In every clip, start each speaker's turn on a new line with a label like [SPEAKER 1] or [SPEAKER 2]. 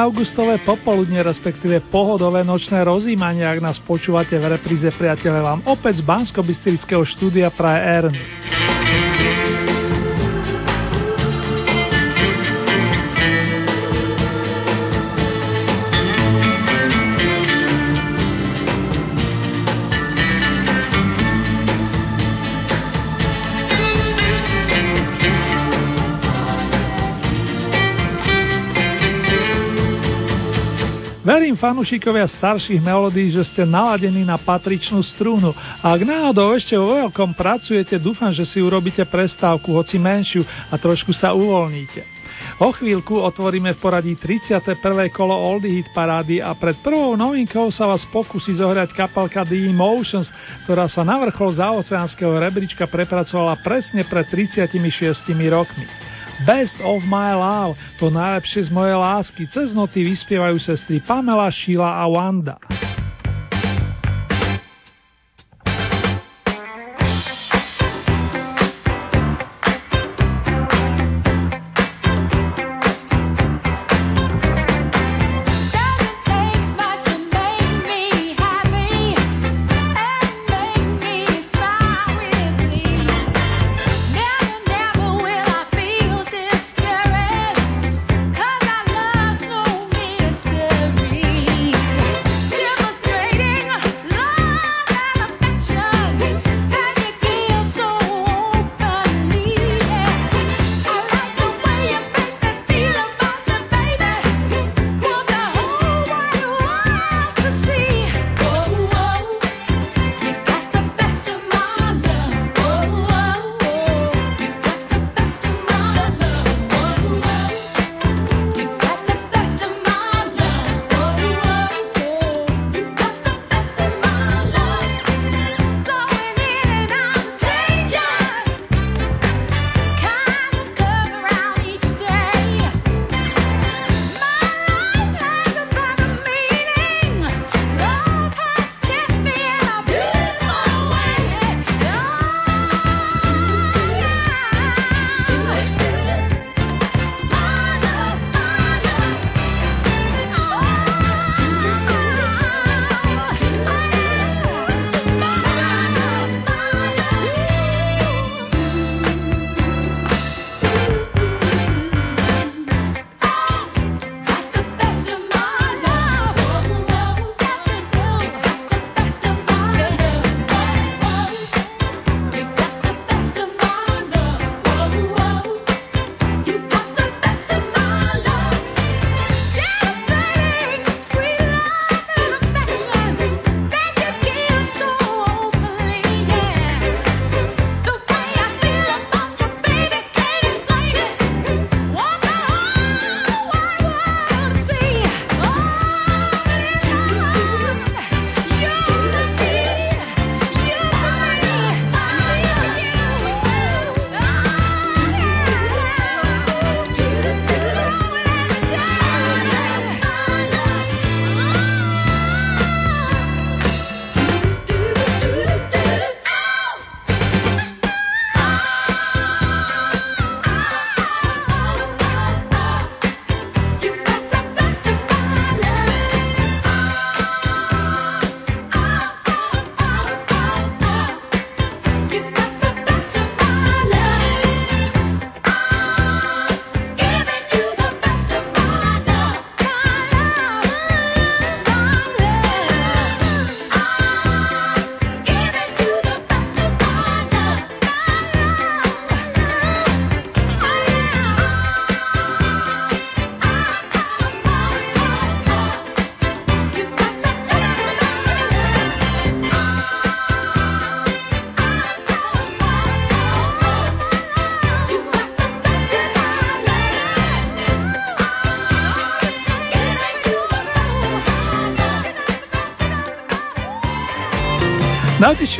[SPEAKER 1] Augustové popoludne, respektíve pohodové nočné rozímanie, ak nás počúvate v repríze priateľe vám opäť z bansko štúdia Praje Erny. Verím fanúšikovia starších melódií, že ste naladení na patričnú strúnu a ak náhodou ešte vo veľkom pracujete, dúfam, že si urobíte prestávku, hoci menšiu a trošku sa uvoľníte. O chvíľku otvoríme v poradí 31. kolo Oldie Hit parády a pred prvou novinkou sa vás pokusí zohrať kapelka The Emotions, ktorá sa na vrchol zaoceánskeho rebríčka prepracovala presne pred 36 rokmi. Best of my love, to najlepšie z mojej lásky, cez noty vyspievajú sestry Pamela, Sheila a Wanda.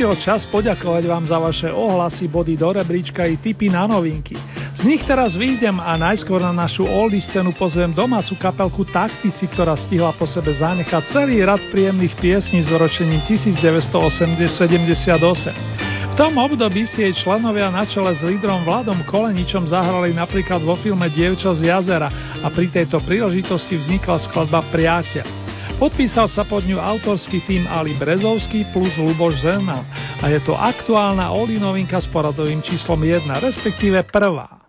[SPEAKER 1] Najvyššieho čas poďakovať vám za vaše ohlasy, body do rebríčka i tipy na novinky. Z nich teraz výjdem a najskôr na našu oldy scénu pozvem domácu kapelku Taktici, ktorá stihla po sebe zanechať celý rad príjemných piesní s oročením 1978. V
[SPEAKER 2] tom období si jej členovia na čele s lídrom Vladom Koleničom zahrali napríklad vo filme Dievča z jazera a pri tejto príležitosti vznikla skladba Priateľ. Podpísal sa pod ňu autorský tým Ali Brezovský plus Luboš Zernal a je to aktuálna Oli novinka s poradovým číslom 1, respektíve prvá.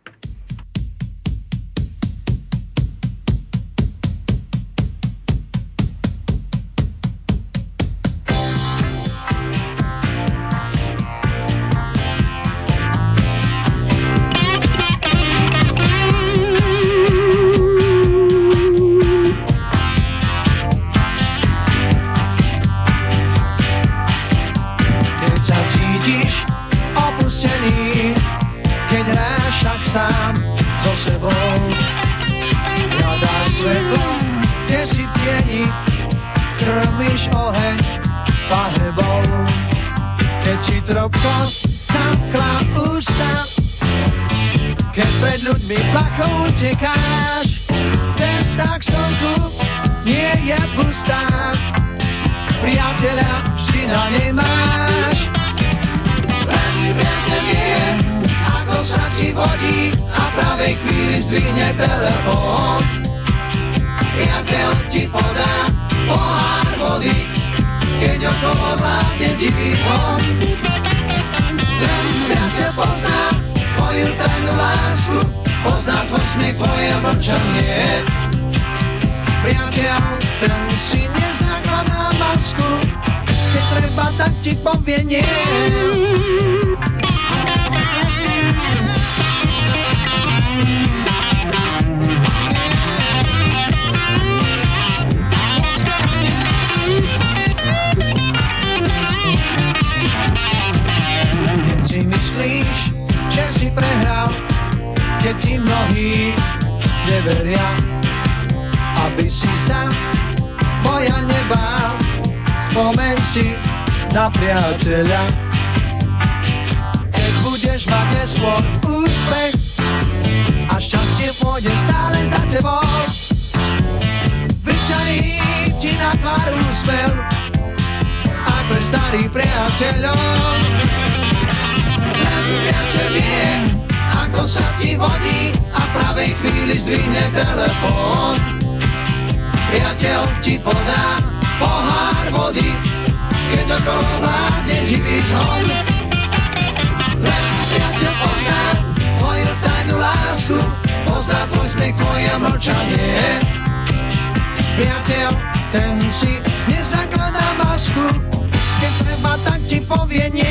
[SPEAKER 2] тебе не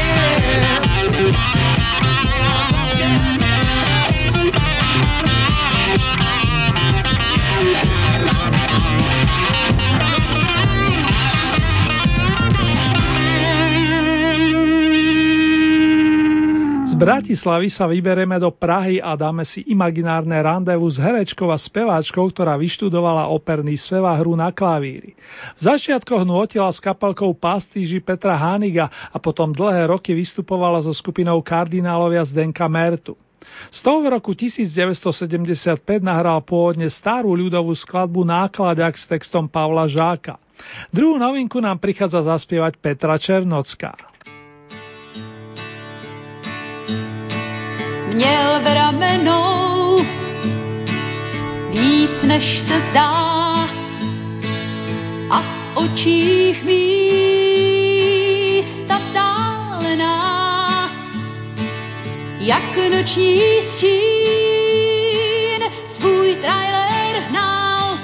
[SPEAKER 2] Bratislavy sa vyberieme do Prahy a dáme si imaginárne randevu s herečkou a speváčkou, ktorá vyštudovala operný spev a hru na klavíri. V začiatkoch nutila s kapelkou Pastíži Petra Hániga a potom dlhé roky vystupovala so skupinou kardinálovia Zdenka Mertu. Z toho v roku 1975 nahral pôvodne starú ľudovú skladbu Nákladák s textom Pavla Žáka. Druhú novinku nám prichádza zaspievať Petra Černocká.
[SPEAKER 1] Měl v ramenou víc než se zdá a v očích místa vzdálená, jak noční stín svůj trailer hnal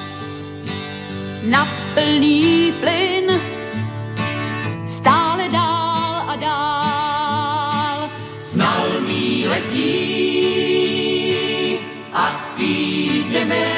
[SPEAKER 1] na plný plyn name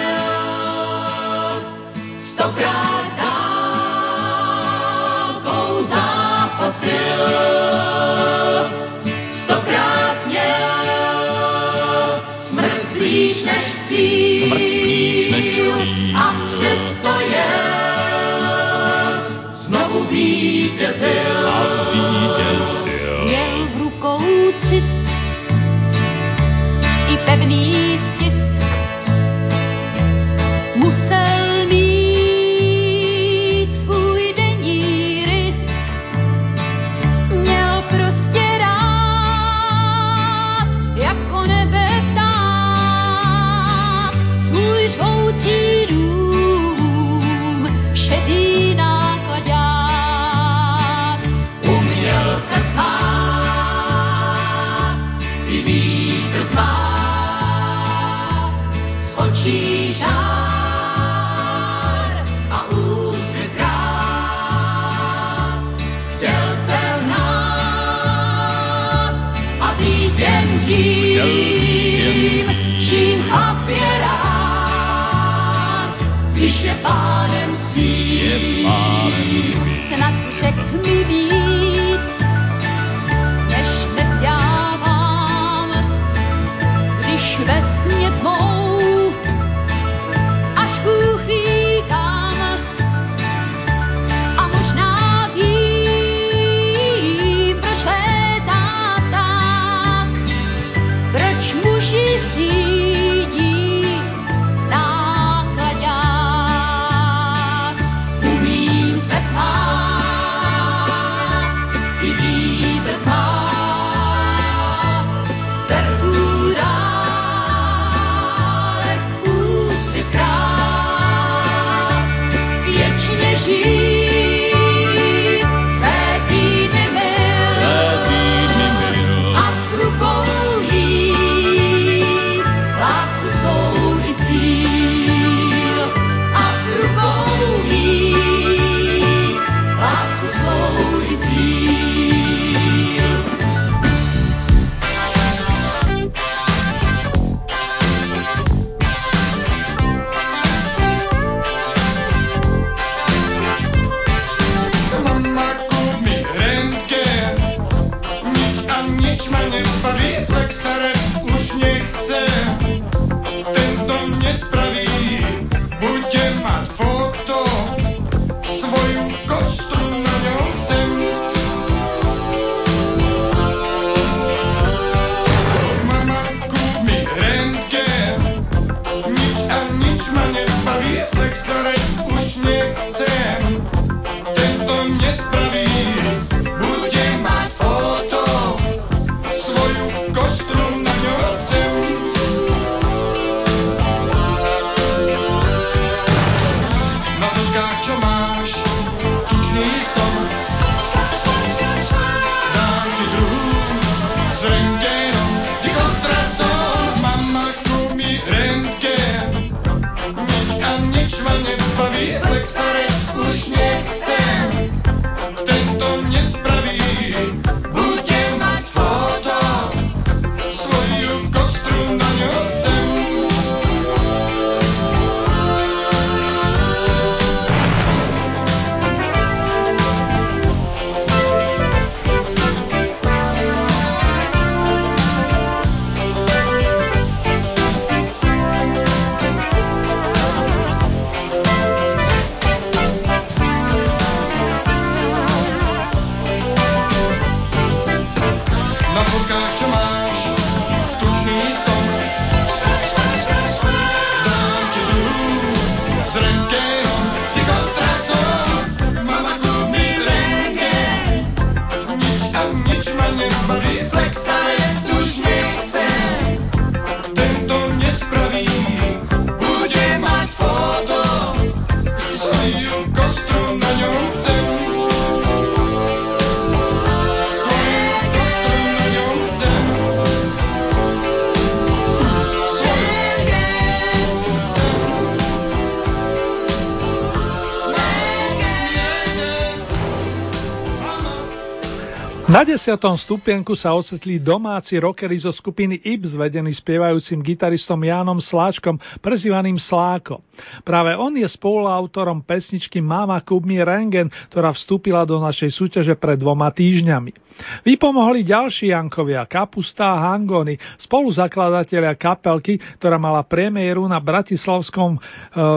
[SPEAKER 3] Na desiatom stupienku sa ocitli domáci rockery zo skupiny Ibs, vedení spievajúcim gitaristom Jánom Sláčkom, prezývaným Sláko. Práve on je spoluautorom pesničky Mama Kubmi Rengen, ktorá vstúpila do našej súťaže pred dvoma týždňami. Vypomohli ďalší Jankovia, Kapusta a Hangony, spoluzakladatelia kapelky, ktorá mala premiéru na Bratislavskom e,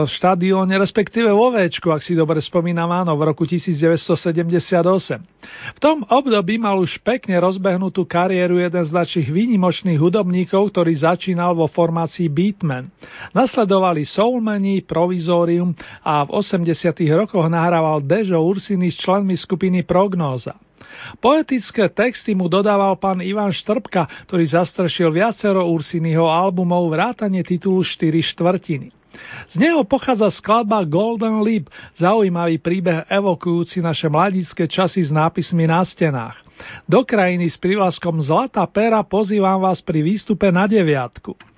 [SPEAKER 3] štadióne, respektíve vo Véčku, ak si dobre spomínam, áno, v roku 1978. V tom období mal už pekne rozbehnutú kariéru jeden z našich výnimočných hudobníkov, ktorý začínal vo formácii Beatman. Nasledovali Soulmani, Provizorium a v 80 rokoch nahrával Dežo Ursiny s členmi skupiny Prognóza. Poetické texty mu dodával pán Ivan Štrbka, ktorý zastrešil viacero Ursinyho albumov vrátane titulu 4 štvrtiny. Z neho pochádza skladba Golden Lip, zaujímavý príbeh evokujúci naše mladické časy s nápismi na stenách. Do krajiny s prívlaskom Zlatá pera pozývam vás pri výstupe na deviatku.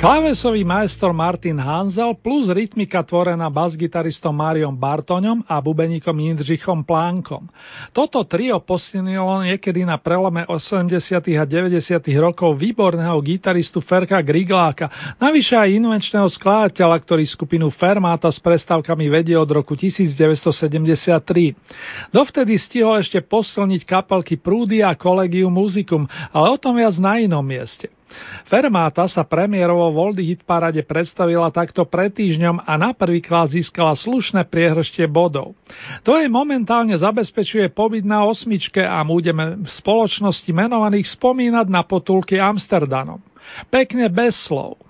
[SPEAKER 3] Klávesový majstor Martin Hanzel plus rytmika tvorená basgitaristom Mariom Bartoňom a bubeníkom Jindřichom Plánkom. Toto trio posilnilo niekedy na prelome 80. a 90. rokov výborného gitaristu Ferka Grigláka, navyše aj invenčného skladateľa, ktorý skupinu Fermáta s prestávkami vedie od roku 1973. Dovtedy stihol ešte posilniť kapelky Prúdy a Collegium Musicum, ale o tom viac na inom mieste. Fermáta sa premiérovo v Oldy Hit Parade predstavila takto pred týždňom a na prvýkrát získala slušné priehrštie bodov. To jej momentálne zabezpečuje pobyt na osmičke a budeme v spoločnosti menovaných spomínať na potulky Amsterdanom. Pekne bez slov.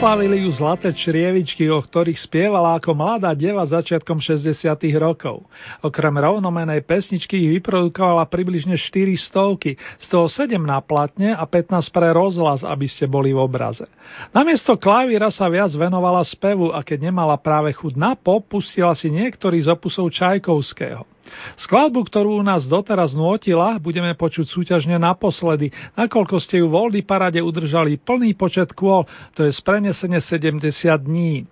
[SPEAKER 4] Oslávili ju zlaté črievičky, o ktorých spievala ako mladá deva začiatkom 60. rokov. Okrem rovnomenej pesničky ich vyprodukovala približne 4 stovky, z toho 7 na platne a 15 pre rozhlas, aby ste boli v obraze. Namiesto klavíra sa viac venovala spevu a keď nemala práve chud na pop, pustila si niektorý z opusov Čajkovského. Skladbu, ktorú u nás doteraz nôtila, budeme počuť súťažne naposledy, nakoľko ste ju v Oldy parade udržali plný počet kôl, to je sprenesenie 70 dní.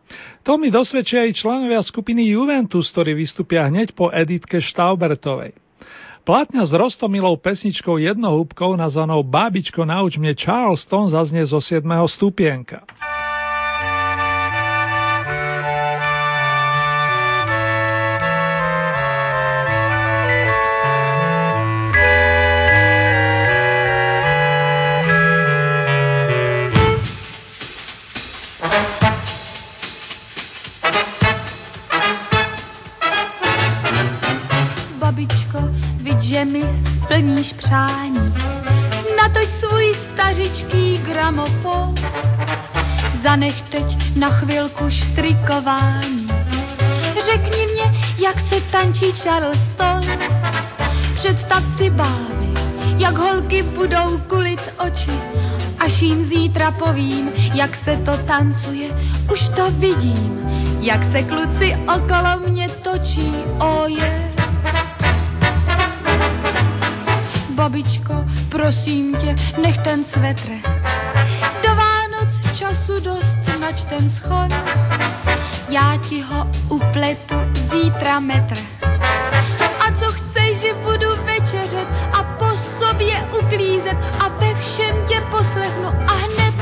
[SPEAKER 4] To mi dosvedčia aj členovia skupiny Juventus, ktorí vystúpia hneď po Editke Štaubertovej. Platňa s rostomilou pesničkou jednohúbkou nazvanou Bábičko nauč mne Charleston zaznie zo 7. stupienka.
[SPEAKER 1] Přání. Natoč svůj stařičký gramofon, zanech teď na chvilku štrikování. Řekni mě, jak se tančí Charleston, představ si bávy, jak holky budou kulit oči, až jim zítra povím, jak se to tancuje, už to vidím, jak se kluci okolo mě točí, oje. Oh yeah. Babičko, prosím tě, nech ten svetr. Do Vánoc času dost, nač ten schod. Já ti ho upletu zítra metr. A co chceš, že budu večeřet a po sobě uklízet a ve všem tě poslechnu a hned,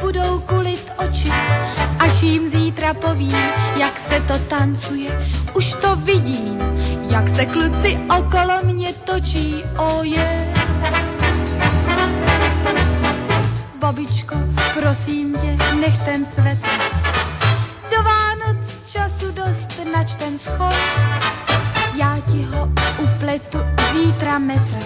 [SPEAKER 1] budou kulit oči, až jim zítra povím, jak se to tancuje. Už to vidím, jak se kluci okolo mě točí, oje. Babičko, prosím tě, nech ten svet. Do Vánoc času dost, nač ten schod. Já ti ho upletu zítra metr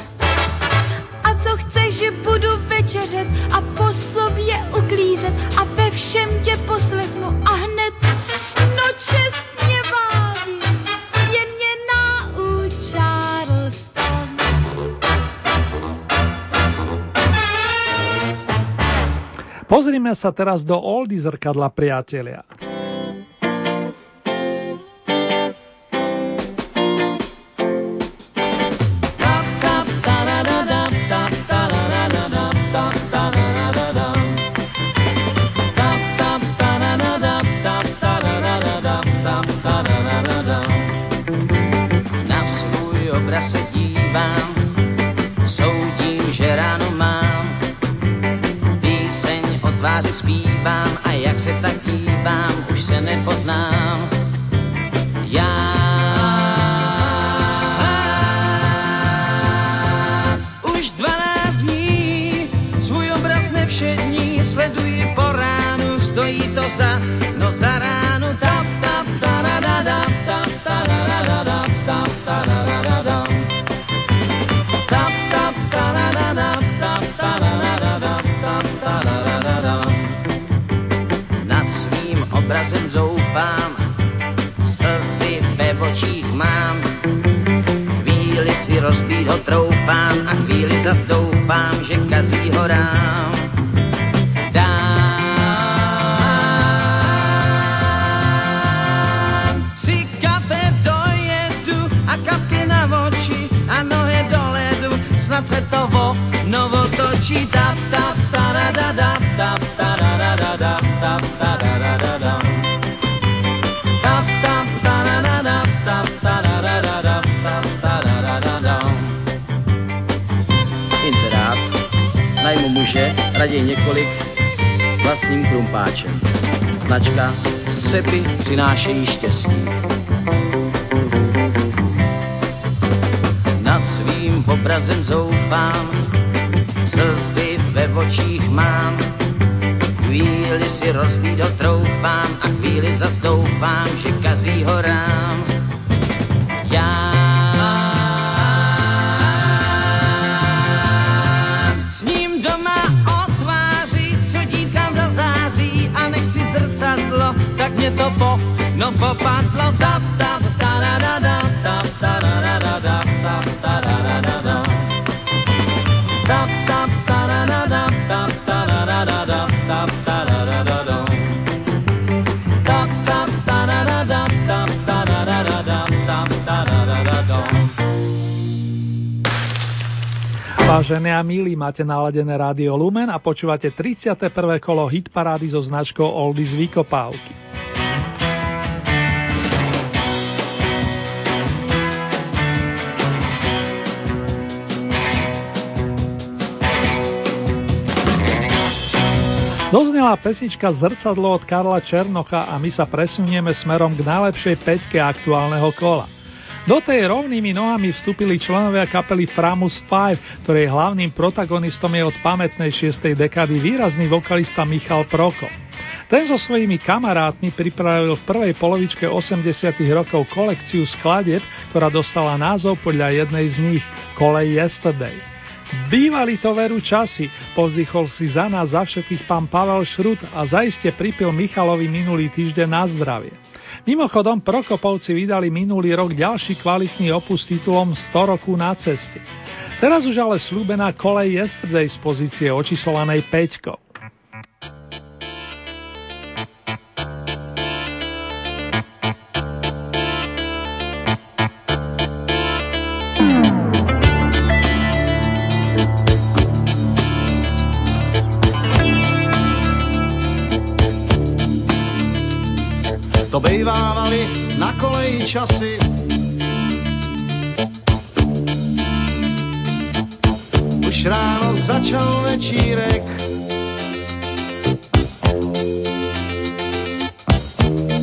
[SPEAKER 4] Sa teraz do oldy zrkadla, priatelia. To po, no popadlo, tap, tap, ta, da, da, da.
[SPEAKER 3] Vážené a milí, máte naladené rádio Lumen a počúvate 31. kolo hit parády so značkou Oldies Vykopávky. Doznela pesnička Zrcadlo od Karla Černocha a my sa presunieme smerom k najlepšej peťke aktuálneho kola. Do tej rovnými nohami vstúpili členovia kapely Framus 5, ktorej hlavným protagonistom je od pamätnej 6. dekady výrazný vokalista Michal Proko. Ten so svojimi kamarátmi pripravil v prvej polovičke 80. rokov kolekciu skladieb, ktorá dostala názov podľa jednej z nich Kolej Yesterday. Bývali to veru časy, Pozýchol si za nás za všetkých pán Pavel Šrut a zaiste pripil Michalovi minulý týždeň na zdravie. Mimochodom, Prokopovci vydali minulý rok ďalší kvalitný opus s titulom 100 rokov na ceste. Teraz už ale slúbená kolej Yesterday z pozície očíslovanej 5.
[SPEAKER 5] obejvávali na koleji časy. Už ráno začal večírek,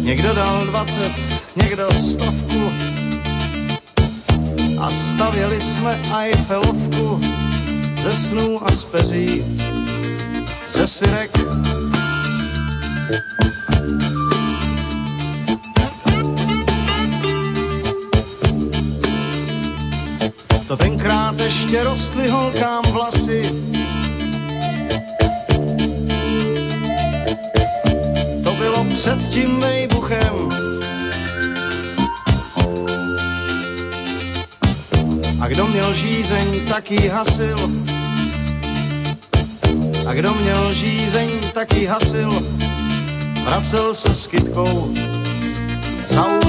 [SPEAKER 5] Někdo dal 20, někdo stovku a stavěli jsme aj felovku ze snů a z peří, ze syrek. Ještě rostly holkám vlasy. To bylo před tím vejbuchem. A kdo měl žízeň, tak jí hasil. A kdo měl žízeň, tak jí hasil. Vracel se s kytkou za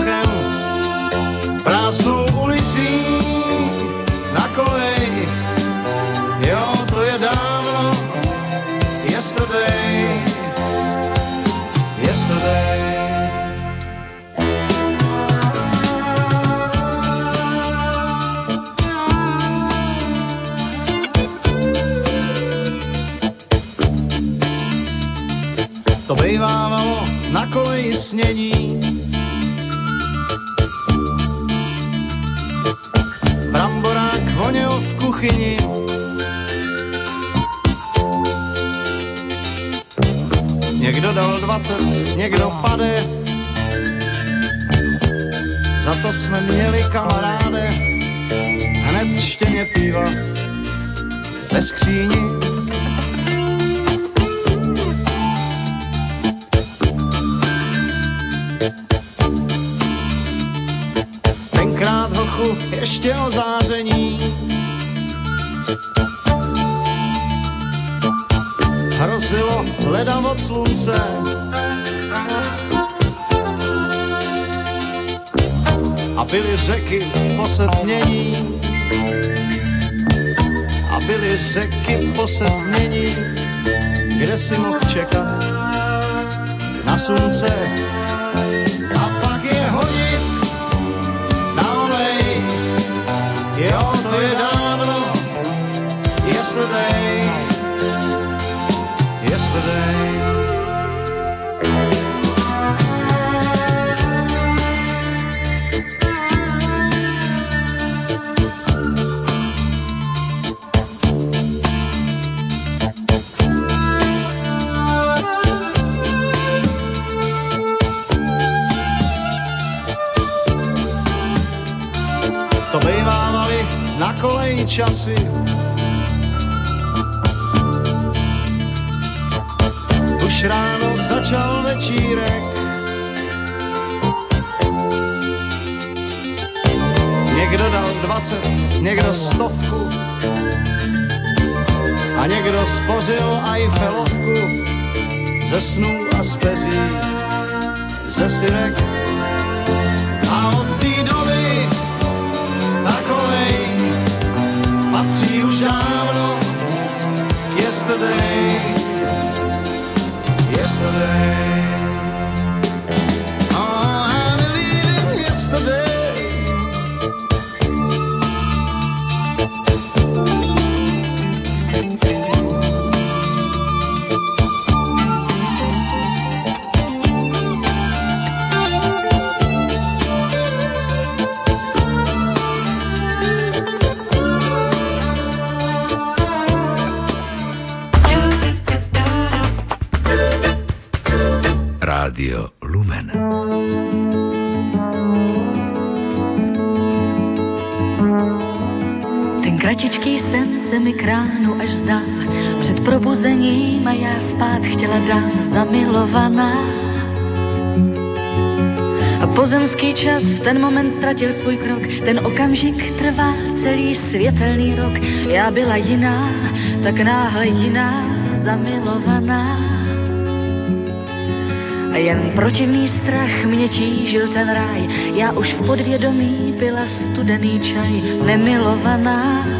[SPEAKER 6] čas v ten moment ztratil svůj krok, ten okamžik trvá celý světelný rok. Já byla jiná, tak náhle jiná, zamilovaná. A jen protivný strach mě tížil ten ráj, já už v podvědomí byla studený čaj, nemilovaná.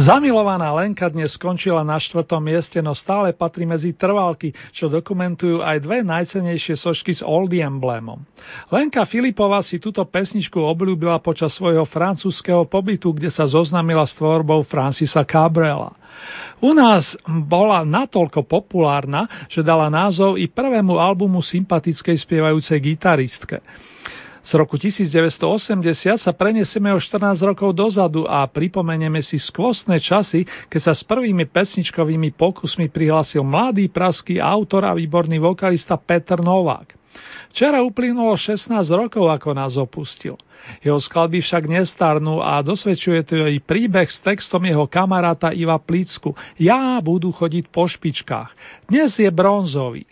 [SPEAKER 3] Zamilovaná Lenka dnes skončila na štvrtom mieste, no stále patrí medzi trvalky, čo dokumentujú aj dve najcenejšie sošky s Oldie emblémom. Lenka Filipová si túto pesničku obľúbila počas svojho francúzského pobytu, kde sa zoznamila s tvorbou Francisa Cabrela. U nás bola natoľko populárna, že dala názov i prvému albumu sympatickej spievajúcej gitaristke. Z roku 1980 sa prenesieme o 14 rokov dozadu a pripomenieme si skvostné časy, keď sa s prvými pesničkovými pokusmi prihlásil mladý praský autor a výborný vokalista Peter Novák. Včera uplynulo 16 rokov, ako nás opustil. Jeho skladby však nestarnú a dosvedčuje to aj príbeh s textom jeho kamaráta Iva Plícku Ja budú chodiť po špičkách. Dnes je bronzový.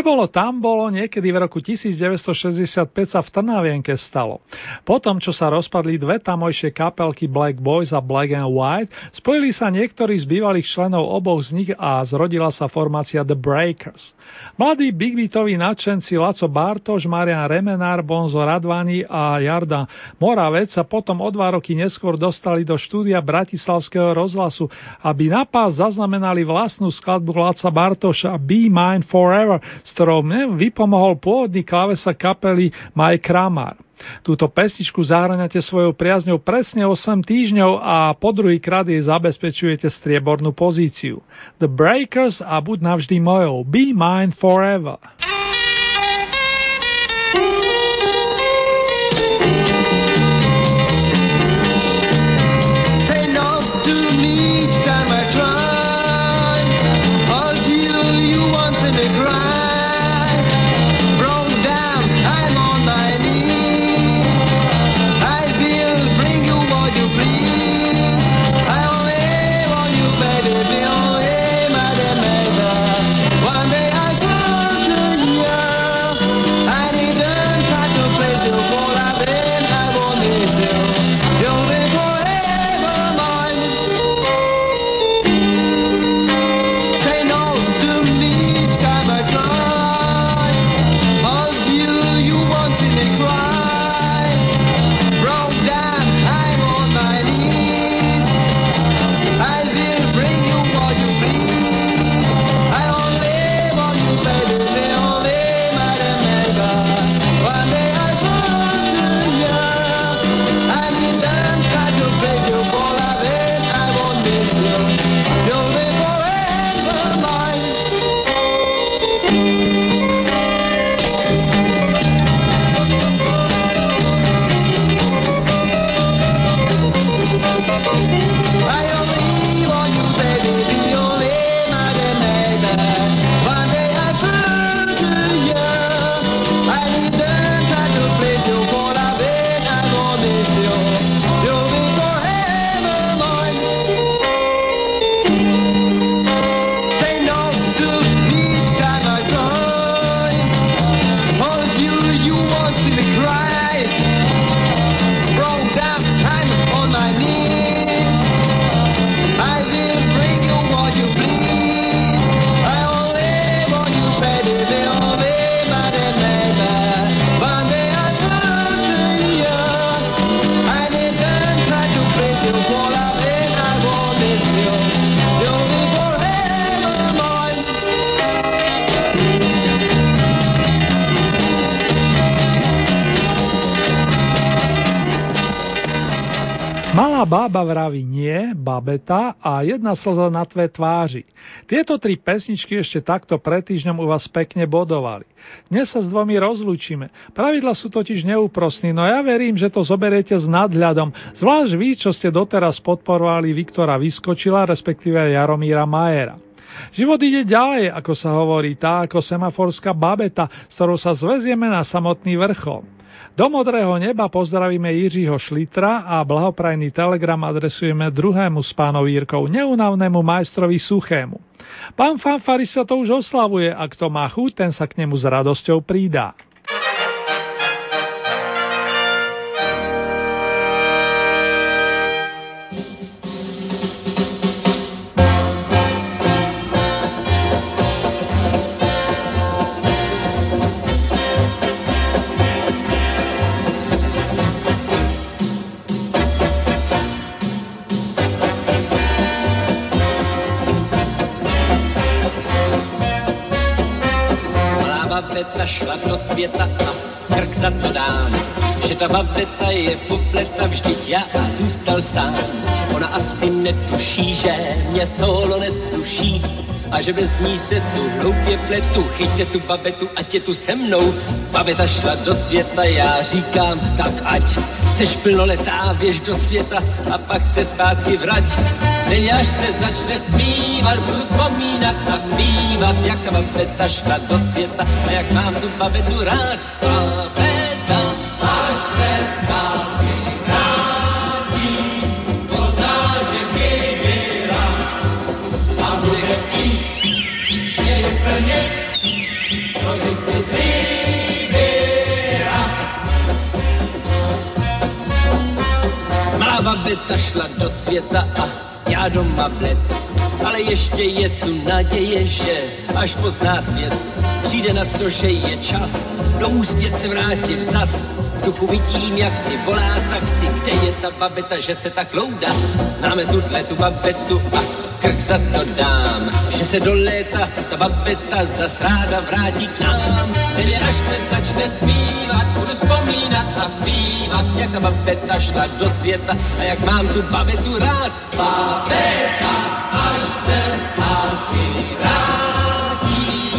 [SPEAKER 3] Bolo tam bolo, niekedy v roku 1965 sa v Trnavienke stalo. Potom, čo sa rozpadli dve tamojšie kapelky Black Boys a Black and White, spojili sa niektorí z bývalých členov oboch z nich a zrodila sa formácia The Breakers. Mladí big beatoví nadšenci Laco Bartoš, Marian Remenár, Bonzo Radvani a Jarda Moravec sa potom o dva roky neskôr dostali do štúdia Bratislavského rozhlasu, aby na pás zaznamenali vlastnú skladbu Laca Bartoša Be Mine Forever, s ktorou mne vypomohol pôvodný klávesa kapely Maj Kramar. Túto pesničku zahraniate svojou priazňou presne 8 týždňov a po druhý krát jej zabezpečujete striebornú pozíciu. The Breakers a buď navždy mojou. Be mine forever. Babeta a jedna slza na tvé tváři. Tieto tri pesničky ešte takto pred týždňom u vás pekne bodovali. Dnes sa s dvomi rozlúčime. Pravidla sú totiž neúprostní, no ja verím, že to zoberiete s nadhľadom, zvlášť vy, čo ste doteraz podporovali Viktora Vyskočila, respektíve Jaromíra Majera. Život ide ďalej, ako sa hovorí, tá ako semaforská babeta, s ktorou sa zvezieme na samotný vrchol. Do modrého neba pozdravíme Jiřího Šlitra a blahoprajný telegram adresujeme druhému s pánom Jírkou, neunavnému majstrovi Suchému. Pán Fanfari sa to už oslavuje a kto má chuť, ten sa k nemu s radosťou pridá.
[SPEAKER 7] Je popleta, vždyť já zůstal sám. Ona asi netuší, že mě solo nesluší a že bez ní se tu hloupě pletu. Chyťte tu babetu, ať je tu se mnou. Babeta šla do světa, já říkám, tak ať seš plnoletá, běž do světa a pak se zpátky vrať. Teď až se začne zpívat, budu vzpomínat a zpívat, jak ta babeta šla do světa a jak mám tu babetu rád. Babeta babeta šla do světa a já doma bled. Ale ještě je tu naděje, že až pozná svět, přijde na to, že je čas domů zpět se vrátit zas. V duchu vidím, jak si volá taxi, kde je ta babeta, že se tak loudá. Známe tuhle tu babetu a krk za to dám, že se do léta ta babeta zas ráda vrátí k nám. Tedy až se začne zpívat, budu vzpomínat a zpívat, jak ta babeta šla do světa a jak mám tu babetu rád. Babeta, až se zpátky vrátí,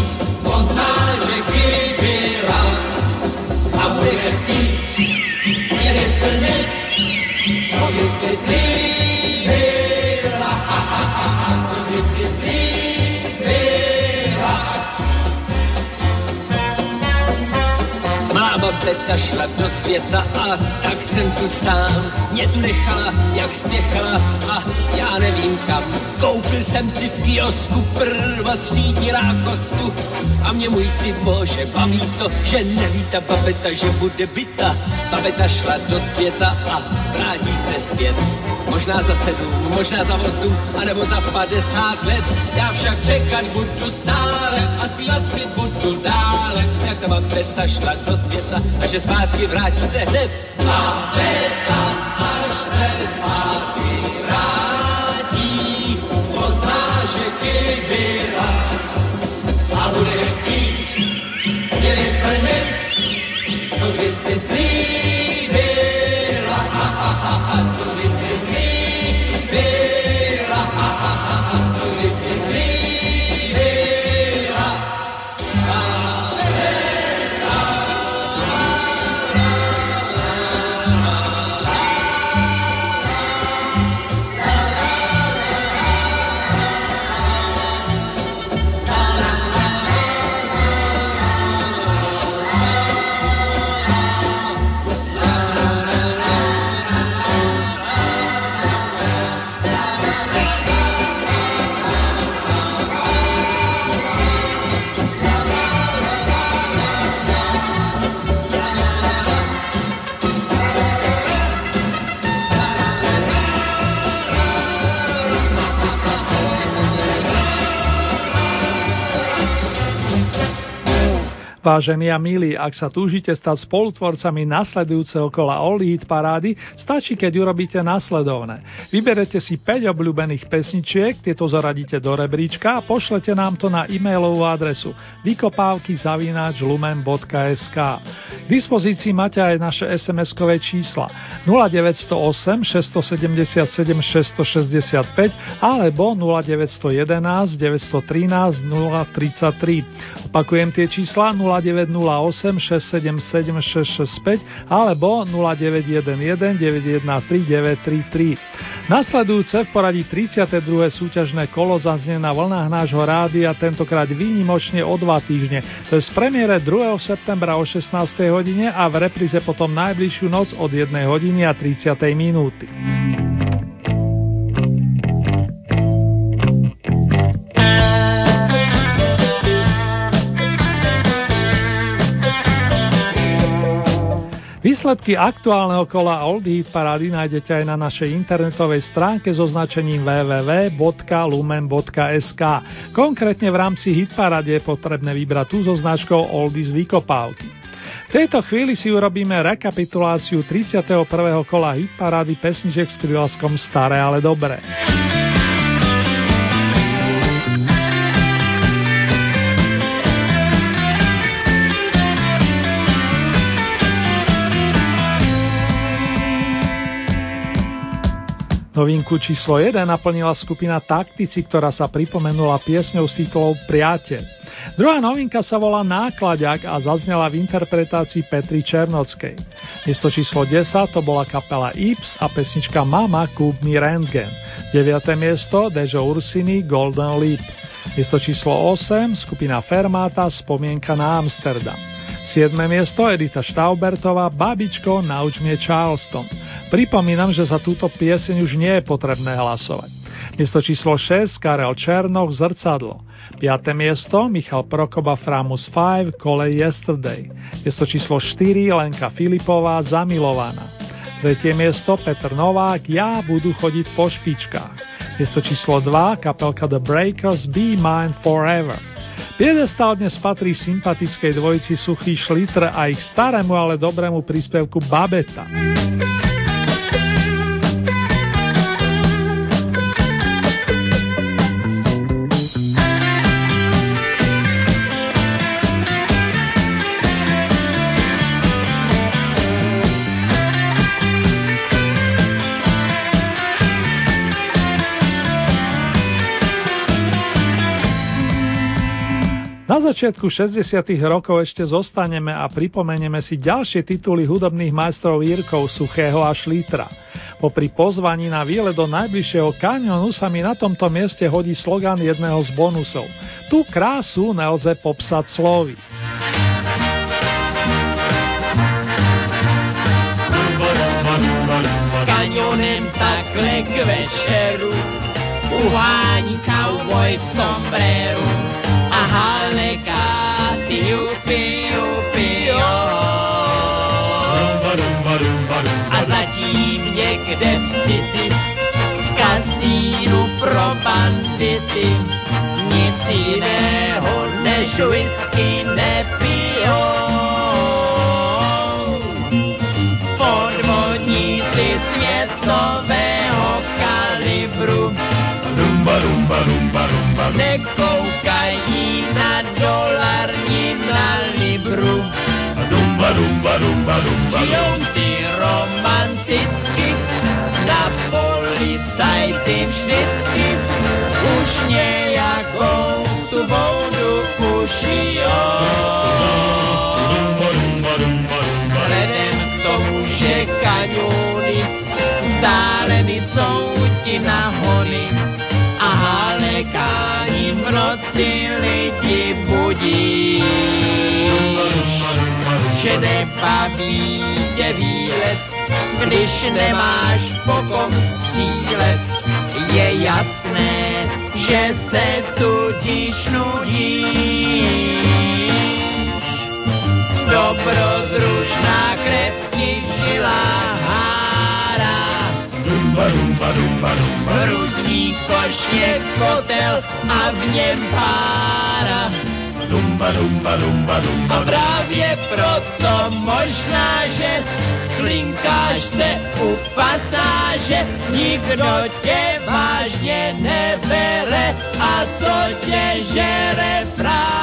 [SPEAKER 7] pozná, že chybila a bude chtít, babeta šla do světa a tak jsem tu sám. Mě tu nechala, jak spěchala a já nevím kam. Koupil jsem si v kiosku prvotřídní lákosku a mě můj ty bože baví to, že neví ta babeta, že bude byta. Babeta šla do světa a vrátí se zpět. Možná za sedm, možná za osm, anebo za padesát let. Já však čekat budu stále a zpívat si budu dále. Jak ta babeta šla do světa a že zpátky vrátí se hned. Až se
[SPEAKER 3] Vážení a milí, ak sa túžite stať spolutvorcami nasledujúceho kola Old Hit parády, stačí, keď urobíte nasledovné. Vyberete si 5 obľúbených pesničiek, tieto zaradíte do rebríčka a pošlete nám to na e-mailovú adresu vykopávky.lumen.sk K dispozícii máte aj naše SMS-kové čísla 0908 677 665 alebo 0911 913 033. Opakujem tie čísla 0 0908 677 665 alebo 0911 913 933. Nasledujúce v poradí 32. súťažné kolo zaznie na vlnách nášho rádia tentokrát výnimočne o dva týždne. To je z premiére 2. septembra o 16. hodine a v repríze potom najbližšiu noc od 1 hodiny a 30. minúty. Výsledky aktuálneho kola Old Heat Parady nájdete aj na našej internetovej stránke so značením www.lumen.sk. Konkrétne v rámci Hit Parady je potrebné vybrať tú so značkou Oldies Vykopávky. V tejto chvíli si urobíme rekapituláciu 31. kola Hit Parády pesniček s prívlaskom Staré, ale dobré. Novinku číslo 1 naplnila skupina Taktici, ktorá sa pripomenula piesňou s titulou Priateľ. Druhá novinka sa volá Nákladák a zaznela v interpretácii Petri Černockej. Miesto číslo 10 to bola kapela Ips a pesnička Mama Kúp mi Rentgen. 9. miesto Dežo Ursini Golden Leap. Miesto číslo 8 skupina Fermata Spomienka na Amsterdam. 7. miesto Edita Štaubertová Babičko Nauč mne Charleston. Pripomínam, že za túto pieseň už nie je potrebné hlasovať. Miesto číslo 6 Karel Černoch Zrcadlo. 5. miesto Michal Prokoba Framus 5 Kole Yesterday. Miesto číslo 4 Lenka Filipová Zamilovaná. 3. miesto Petr Novák Ja budu chodiť po špičkách. Miesto číslo 2 kapelka The Breakers Be Mine Forever. Piedestal dnes patrí sympatickej dvojici Suchý Šlitr a ich starému, ale dobrému príspevku Babeta. Začiatku 60. rokov ešte zostaneme a pripomenieme si ďalšie tituly hudobných majstrov Jirkov Suchého a Šlítra. Popri pozvaní na výlet do najbližšieho kanionu sa mi na tomto mieste hodí slogan jedného z bonusov. Tu krásu nelze popsať slovy.
[SPEAKER 4] Kanionem takhle k večeru uhání cowboy v sombreru piu, piu. A zatím někde v city, v kasínu pro bandity, nic jiného než whisky nepijou. Podvodníci světového kalibru, rumba, rumba, rumba, rumba, rumba, rumba, rumba. Žijou ty romanticky, na policajty vždycky, už nejakou tu vodu pušijou. Vzhledem k tomu, že kaňúny vzdáleny jsou ti na hory a halekáním v noci lidi budí že nebaví tě výlet, když nemáš pokom přílet. Je jasné, že se tudíž nudíš. Dobrodružná krev ti žila hára. Rumba, rumba, rumba, rumba. Hrudní koš je kotel a v něm pára. Rumba,
[SPEAKER 7] A právě proto možná, že klinkáš se u pasáže, nikdo tě vážně nebere a to tě žere fráje.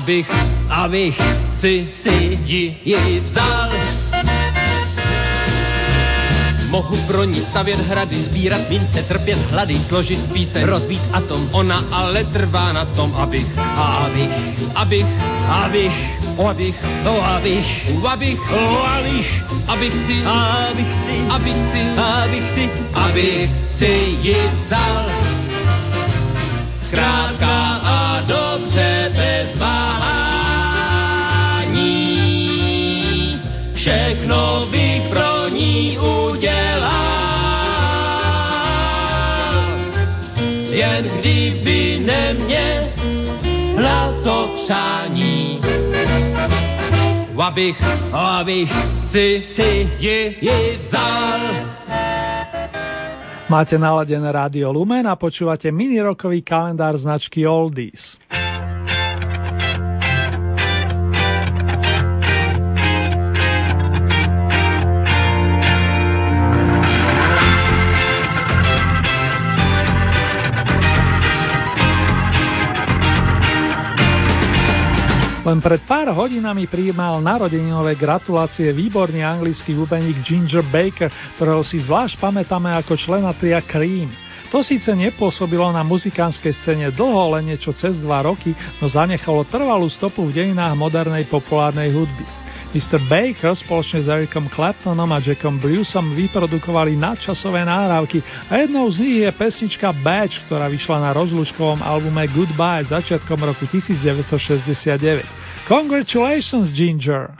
[SPEAKER 7] abych, abych si, si ji, ji vzal. Mohu pro ní stavět hrady, sbírat mince, trpět hlady, složit píseň, rozbít atom. Ona ale trvá na tom, abych, abych, abych, abych, abych, o abych, o abych, o abych, abych si, abych si, abych si, abych si, abych si ji vzal. Zkrátka ní udělal. Jen kdyby neměla to přání, abych, abych si, si ji, ji vzal.
[SPEAKER 3] Máte naladené rádio Lumen a počúvate mini-rokový kalendár značky Oldies. Len pred pár hodinami prijímal narodeninové gratulácie výborný anglický bubeník Ginger Baker, ktorého si zvlášť pamätáme ako člena tria Cream. To síce nepôsobilo na muzikánskej scéne dlho, len niečo cez dva roky, no zanechalo trvalú stopu v dejinách modernej populárnej hudby. Mr. Baker spoločne s Ericom Claptonom a Jackom Bruceom vyprodukovali nadčasové náhrávky a jednou z nich je pesnička Badge, ktorá vyšla na rozlúčkovom albume Goodbye začiatkom roku 1969. Congratulations, Ginger!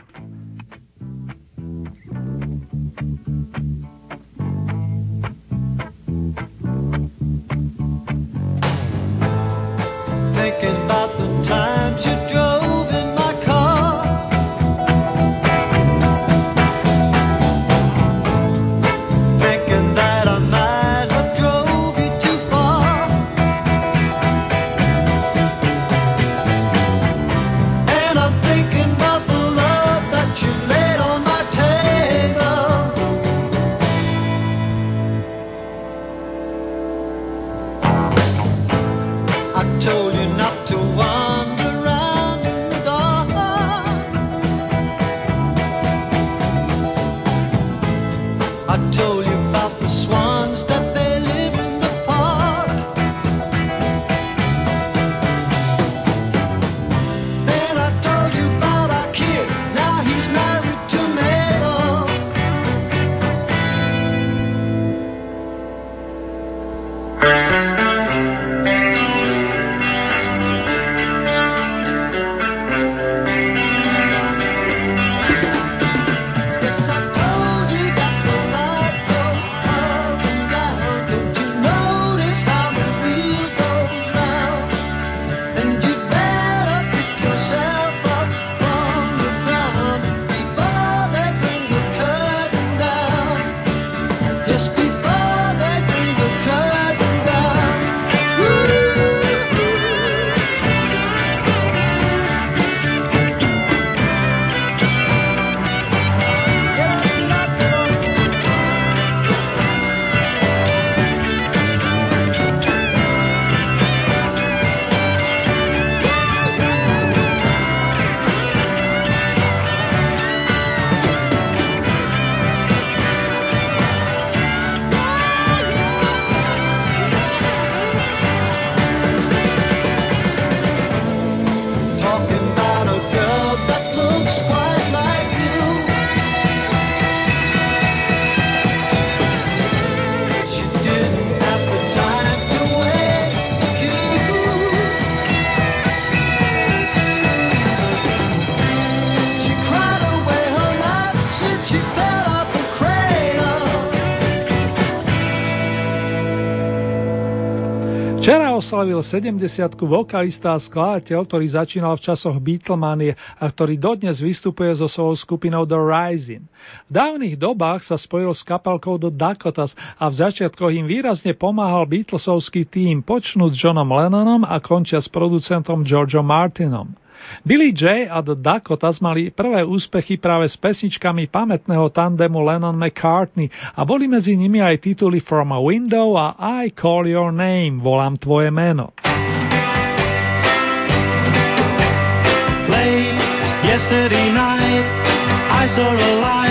[SPEAKER 3] Oslavil 70 vokalista a skladateľ, ktorý začínal v časoch Beatlemanie a ktorý dodnes vystupuje so svojou skupinou The Rising. V dávnych dobách sa spojil s kapelkou The Dakotas a v začiatkoch im výrazne pomáhal Beatlesovský tým, počnúť Johnom Lennonom a končia s producentom Georgeom Martinom. Billy J a The Dakotas mali prvé úspechy práve s pesničkami pamätného tandemu Lennon McCartney a boli medzi nimi aj tituly From a Window a I Call Your Name, volám tvoje meno.
[SPEAKER 5] Late yesterday night, I saw a light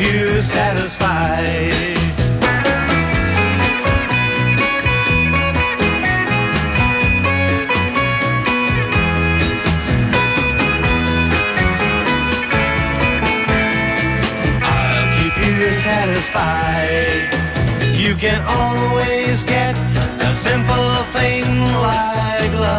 [SPEAKER 5] you satisfied. satisfied. You can always get a simple thing like
[SPEAKER 3] love.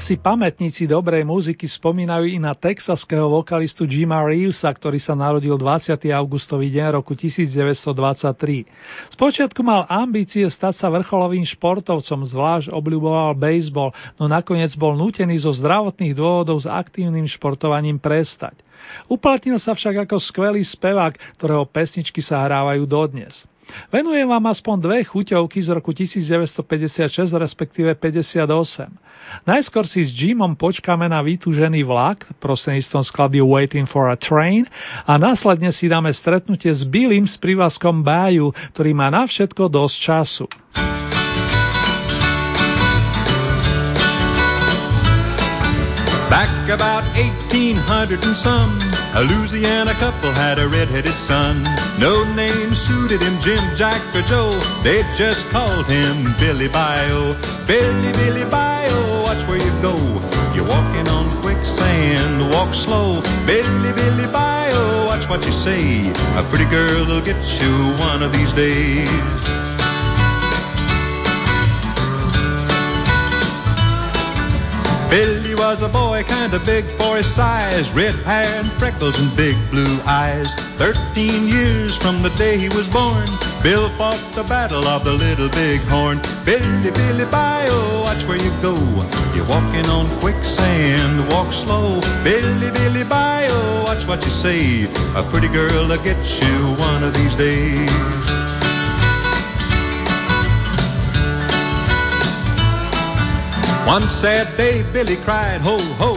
[SPEAKER 3] Si pamätníci dobrej muziky spomínajú i na texaského vokalistu Jima Reevesa, ktorý sa narodil 20. augustový deň roku 1923. Spočiatku mal ambície stať sa vrcholovým športovcom, zvlášť obľúboval baseball, no nakoniec bol nútený zo zdravotných dôvodov s aktívnym športovaním prestať. Uplatnil sa však ako skvelý spevák, ktorého pesničky sa hrávajú dodnes. Venujem vám aspoň dve chuťovky z roku 1956, respektíve 58. Najskôr si s Jimom počkáme na vytúžený vlak prostredníctvom skladby Waiting for a Train a následne si dáme stretnutie s Billym s prívlaskom Báju, ktorý má na všetko dosť času.
[SPEAKER 8] Back about 1800 and some, a Louisiana couple had a red-headed son. No name suited him, Jim, Jack, or Joe. They just called him Billy Bio. Billy, Billy Bio, watch where you go. You're walking on quicksand, walk slow. Billy, Billy Bio, watch what you say. A pretty girl will get you one of these days. Billy was a boy kind of big for his size, red hair and freckles and big blue eyes. Thirteen years from the day he was born, Bill fought the battle of the Little Big Horn. Billy, Billy, bio, oh, watch where you go. You're walking on quicksand, walk slow. Billy, Billy, bio, oh, watch what you say. A pretty girl will get you one of these days. One sad day, Billy cried, ho, ho.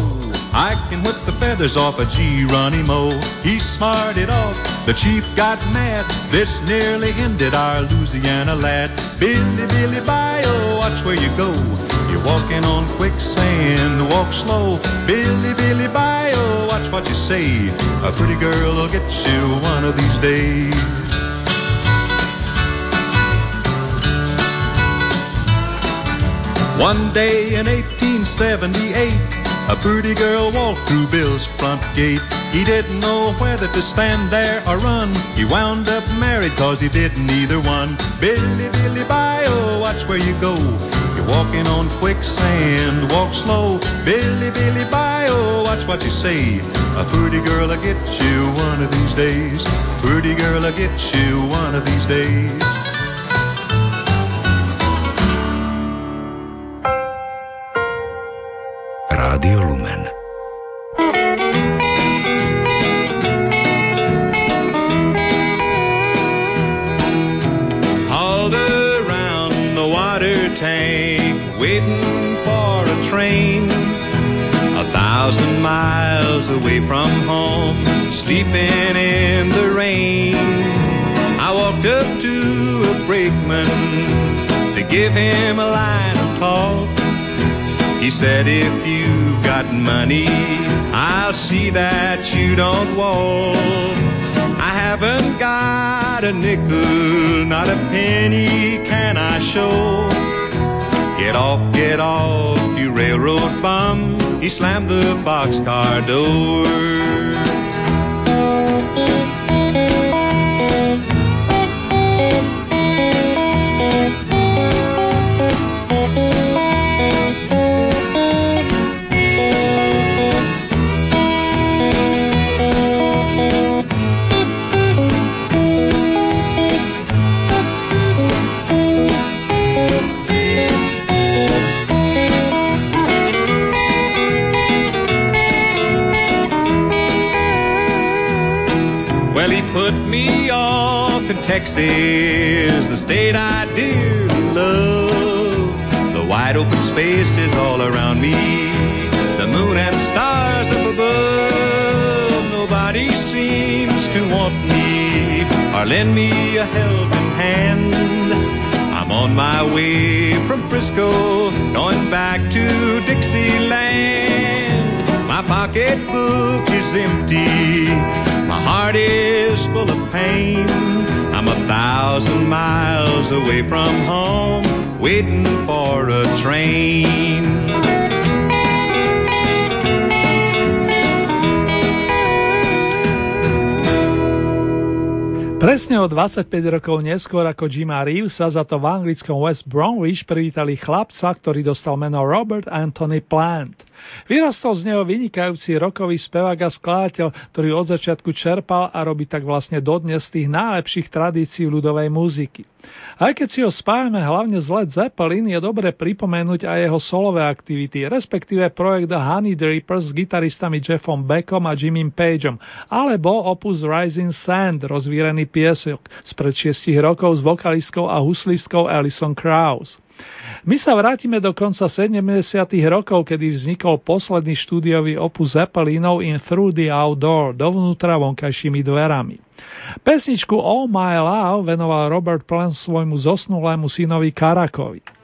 [SPEAKER 8] I can whip the feathers off a Geronimo. He smarted off, the chief got mad. This nearly ended our Louisiana lad. Billy, Billy, bio, watch where you go. You're walking on quicksand, walk slow. Billy, Billy, bio, watch what you say. A pretty girl will get you one of these days. One day in 1878, a pretty girl walked through Bill's front gate. He didn't know whether to stand there or run. He wound up married cause he didn't either one. Billy, Billy, bio, oh, watch where you go. You're walking on quicksand, walk slow. Billy, Billy, bio, oh, watch what you say. A pretty girl will get you one of these days. Pretty girl will get you one of these days.
[SPEAKER 9] Rádio Lumen.
[SPEAKER 8] Hauled around the water tank, waiting for a train. A thousand miles away from home, sleeping in the rain. I walked up to a brakeman to give him a line of talk. He said, if you've got money, I'll see that you don't walk. I haven't got a nickel, not a penny can I show. Get off, get off, you railroad bum. He slammed the boxcar door. Texas, the state I dearly love. The wide open spaces all around me, the moon and stars up above. Nobody seems to want me or lend me a helping hand. I'm on my way from Frisco, going back to Dixieland. My pocketbook is empty, my heart is full of pain. Thousand miles away from home, waiting for a train.
[SPEAKER 3] Presne o 25 rokov neskôr ako Jima Reeves sa za to v anglickom West Bromwich privítali chlapca, ktorý dostal meno Robert Anthony Plant.
[SPEAKER 10] Vyrastol z neho vynikajúci rokový spevák a skladateľ, ktorý od začiatku čerpal a robí tak vlastne dodnes z tých najlepších tradícií ľudovej muziky. Aj keď si ho spájame hlavne z Led Zeppelin, je dobre pripomenúť aj jeho solové aktivity, respektíve projekt The Honey Drippers s gitaristami Jeffom Beckom a Jimmym Pageom, alebo opus Rising Sand, rozvírený piesok, spred 6 rokov s vokalistkou a huslistkou Alison Krauss. My sa vrátime do konca 70. rokov, kedy vznikol posledný štúdiový opus Zeppelinov In Through the Outdoor, dovnútra vonkajšími dverami. Pesničku All My Love venoval Robert Plant svojmu zosnulému synovi Karakovi.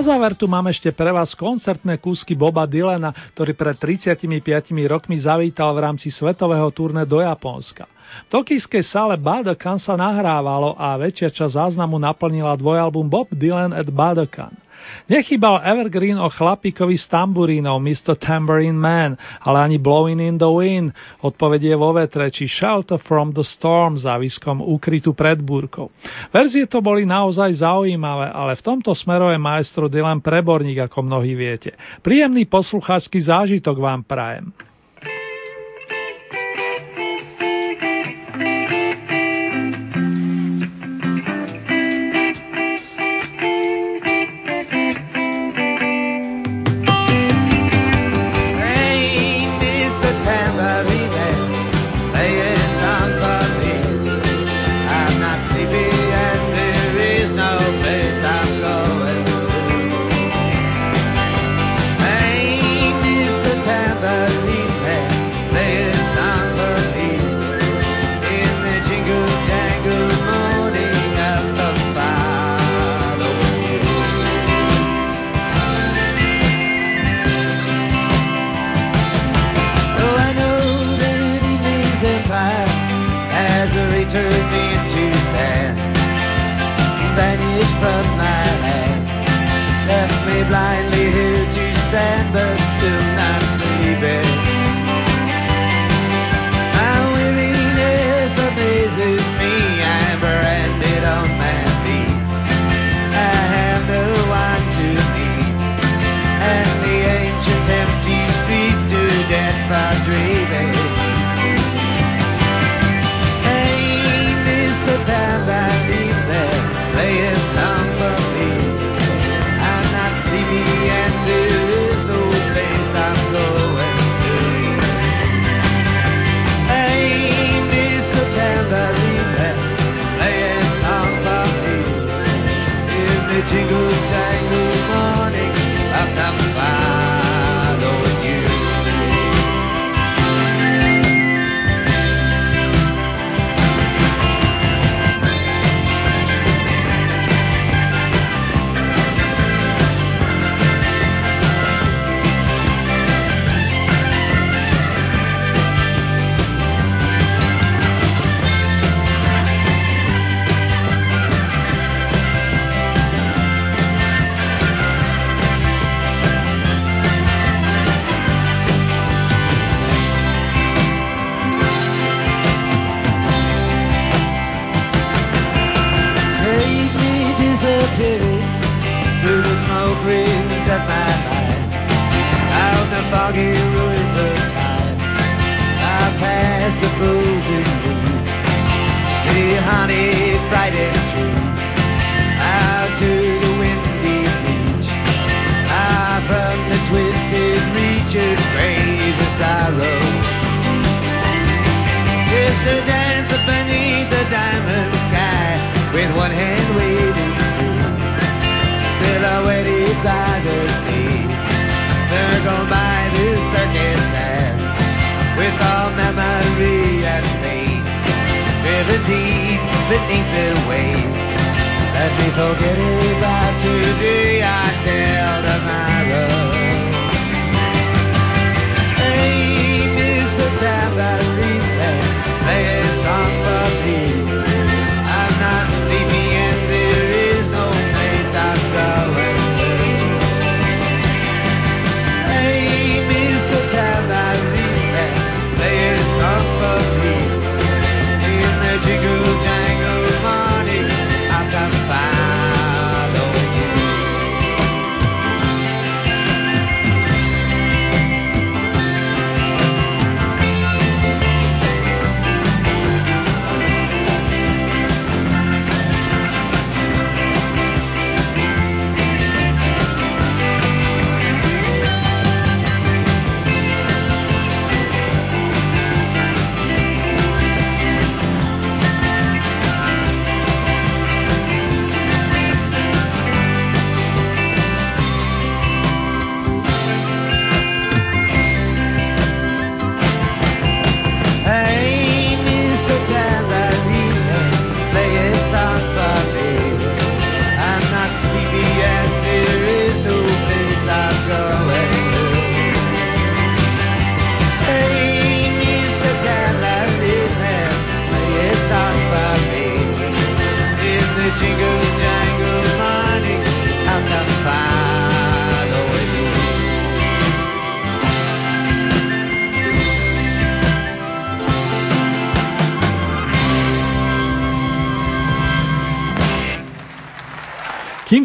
[SPEAKER 11] Na záver tu mám ešte pre vás koncertné kúsky Boba Dylana, ktorý pred 35 rokmi zavítal v rámci svetového turné do Japonska. V tokijskej sále Budokan sa nahrávalo a väčšia časť záznamu naplnila dvojalbum Bob Dylan at Budokan. Nechýbal Evergreen o chlapíkovi s tamburínou, Mr. Tambourine Man, ale ani Blowing in the Wind, odpovedie vo vetre, či Shelter from the Storm, záviskom ukrytu pred búrkou. Verzie to boli naozaj zaujímavé, ale v tomto smero je maestro Dylan preborník, ako mnohí viete. Príjemný posluchácky zážitok vám prajem.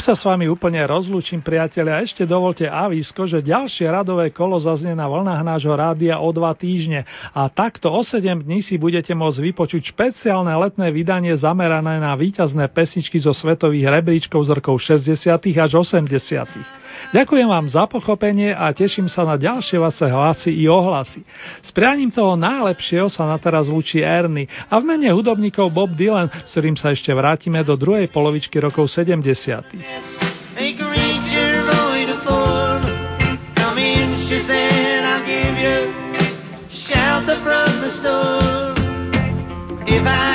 [SPEAKER 11] Sa s vami úplne rozlúčim, priatelia, ešte dovolte avísko, že ďalšie radové kolo zaznie na vlnách nášho rádia o dva týždne a takto o 7 dní si budete môcť vypočuť špeciálne letné vydanie zamerané na víťazné pesničky zo svetových rebríčkov z rokov 60. až 80. Ďakujem vám za pochopenie a teším sa na ďalšie vaše hlasy i ohlasy. S prianím toho najlepšieho sa na teraz lúči Erny a v mene hudobníkov Bob Dylan, s ktorým sa ešte vrátime do druhej polovičky rokov 70. Out the the store.
[SPEAKER 12] If I